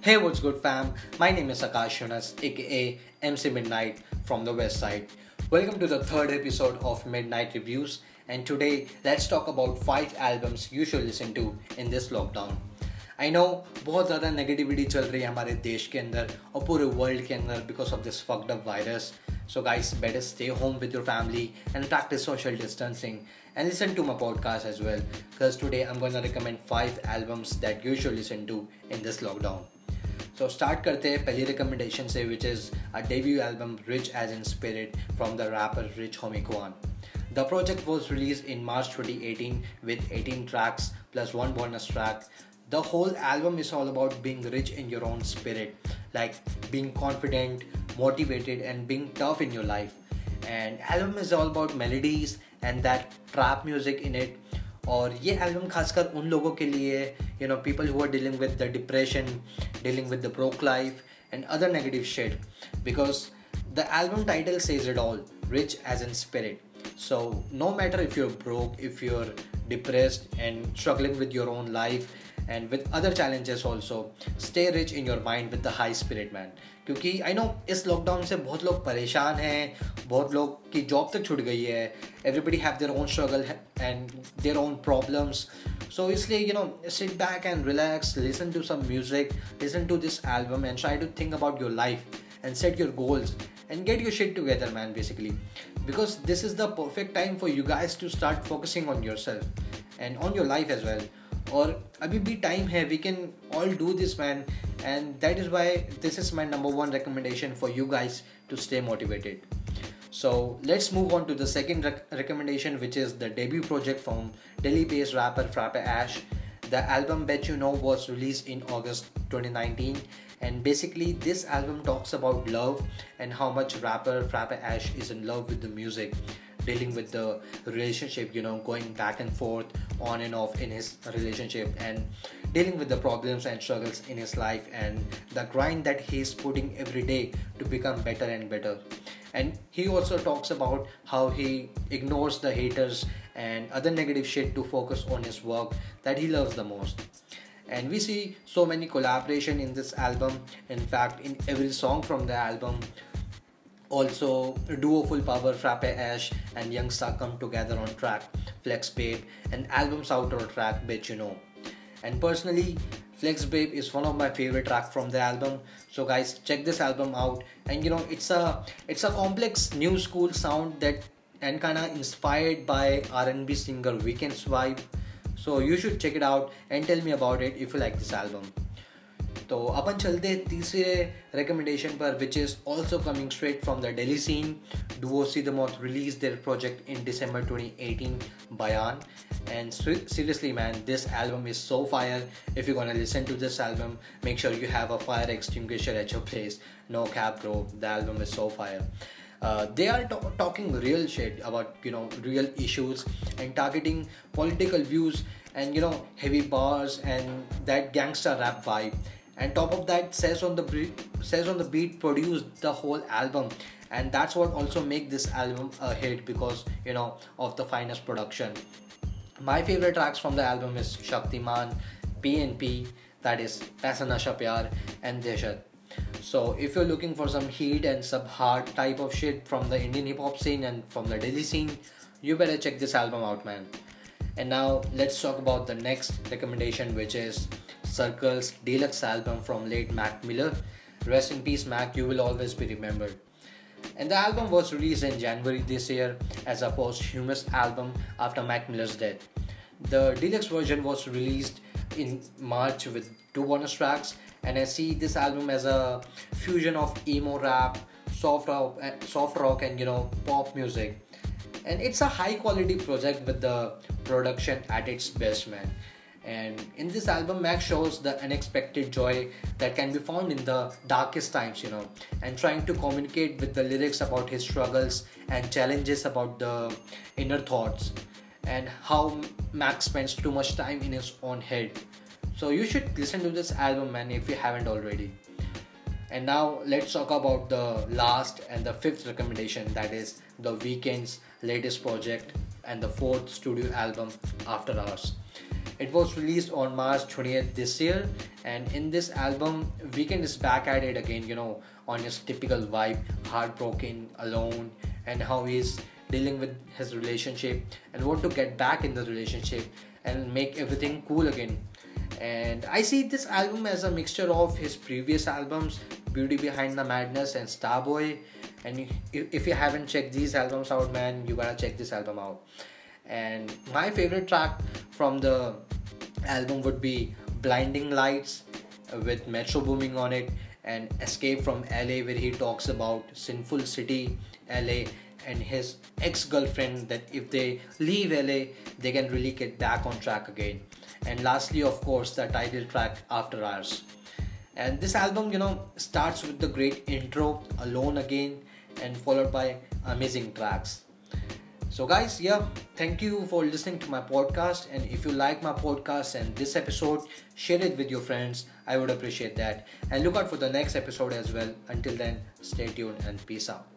Hey, what's good, fam? My name is Akash Yunus, aka MC Midnight from the West Side. Welcome to the third episode of Midnight Reviews, and today let's talk about five albums you should listen to in this lockdown. I know बहुत ज़्यादा negativity चल रही है हमारे देश के अंदर और पूरे वर्ल्ड के अंदर because of this fucked up virus So, guys, better stay home with your family and practice social distancing and listen to my podcast as well. Because today I'm going to recommend five albums that you should listen to in this lockdown. so start करते हैं पहली recommendation से which is a debut album rich as in spirit from the rapper Rich Homie Quan the project was release in March twenty eighteen with eighteen tracks plus one bonus track the whole album is all about being rich in your own spirit like being confident motivated and being tough in your life and album is all about melodies and that trap music in it और ये album खासकर उन लोगों के लिए you know people who are dealing with the depression dealing with the broke life and other negative shade because the album title says it all rich as in spirit so so, no matter if broke if you are depressed and struggling with your own life and with other challenges also stay rich in your mind with the high spirit man क्योंकि I know इस lockdown से बहुत लोग परेशान हैं बहुत लोग की जॉब तक छूट गई है everybody have their own struggle and their own problems so इसलिए you know sit back and relax listen to some music listen to this album and try to think about your life and set your goals and get your shit together man basically because this is the perfect time for you guys to start focusing on yourself and on your life as well और अभी भी time है we can all do this man and that is why this is my number one recommendation for you guys to stay motivated So let's move on to the second rec- recommendation, which is the debut project from Delhi-based rapper Frappe Ash. The album Bet You Know was released in August 2019, and basically this album talks about love and how much rapper Frappe Ash is in love with the music, dealing with the relationship, you know, going back and forth, on and off in his relationship, and dealing with the problems and struggles in his life, and the grind that he's putting every day to become better and better. And he also talks about how he ignores the haters and other negative shit to focus on his work that he loves the most. And we see so many collaboration in this album. In fact in every song from the album also duo full power frappe ash and Yungsta come together on track flex babe and album's outro track bet you know and personally Flex Babe is one of my favorite tracks from the album. So guys, check this album out. And you know, it's a it's a complex new school sound that and kind of inspired by R&B singer Weeknd's vibe. So you should check it out and tell me about it if you like this album. तो अपन चलते तीसरे recommendation पर which is also coming straight from the daily scene duo C the moth release their project in December 2018 बयान and seriously man this album is so fire if you're gonna listen to this album make sure you have a fire extinguisher at your place no cap bro the album is so fire uh, they are t- talking real shit about you know real issues and targeting political views and you know heavy bars and that gangster rap vibe and top of that Sez on the Beat, Sez on the Beat produced the whole album and that's what also make this album a hit because you know of the finest production my favorite tracks from the album is Shaktiman, PNP, that is Paisa Nasha Pyar, and Deshat. So if you're looking for some heat and some hard type of shit from the Indian hip hop scene and from the Delhi scene, you better check this album out, man. And now let's talk about the next recommendation, which is Circles deluxe album from late Mac Miller. Rest in peace, Mac. You will always be remembered. And the album was released in January this year as a posthumous album after Mac Miller's death. The deluxe version was released in March with two bonus tracks, and I see this album as a fusion of emo rap, soft rock, soft rock, and you know pop music. And it's a high quality project with the production at its best, man. And in this album, Mac shows the unexpected joy that can be found in the darkest times, you know, and trying to communicate with the lyrics about his struggles and challenges about the inner thoughts and how Mac spends too much time in his own head. So you should listen to this album, man, if you haven't already. And now let's talk about the last and the fifth recommendation that is The Weeknd's latest project and the fourth studio album After Hours. It was released on March 20th this year, and in this album, Weeknd is back at it again, you know, on his typical vibe, heartbroken, alone, and how he's dealing with his relationship and want to get back in the relationship and make everything cool again. And I see this album as a mixture of his previous albums, Beauty Behind the Madness and Starboy. And if you haven't checked these albums out, man, you gotta check this album out. And my favorite track from the album would be Blinding Lights with Metro Boomin on it and Escape from LA, where he talks about Sinful City, LA, and his ex girlfriend that if they leave LA, they can really get back on track again. And lastly, of course, the title track After Hours. And this album, you know, starts with the great intro, Alone Again, and followed by amazing tracks. So, guys, yeah, thank you for listening to my podcast. And if you like my podcast and this episode, share it with your friends. I would appreciate that. And look out for the next episode as well. Until then, stay tuned and peace out.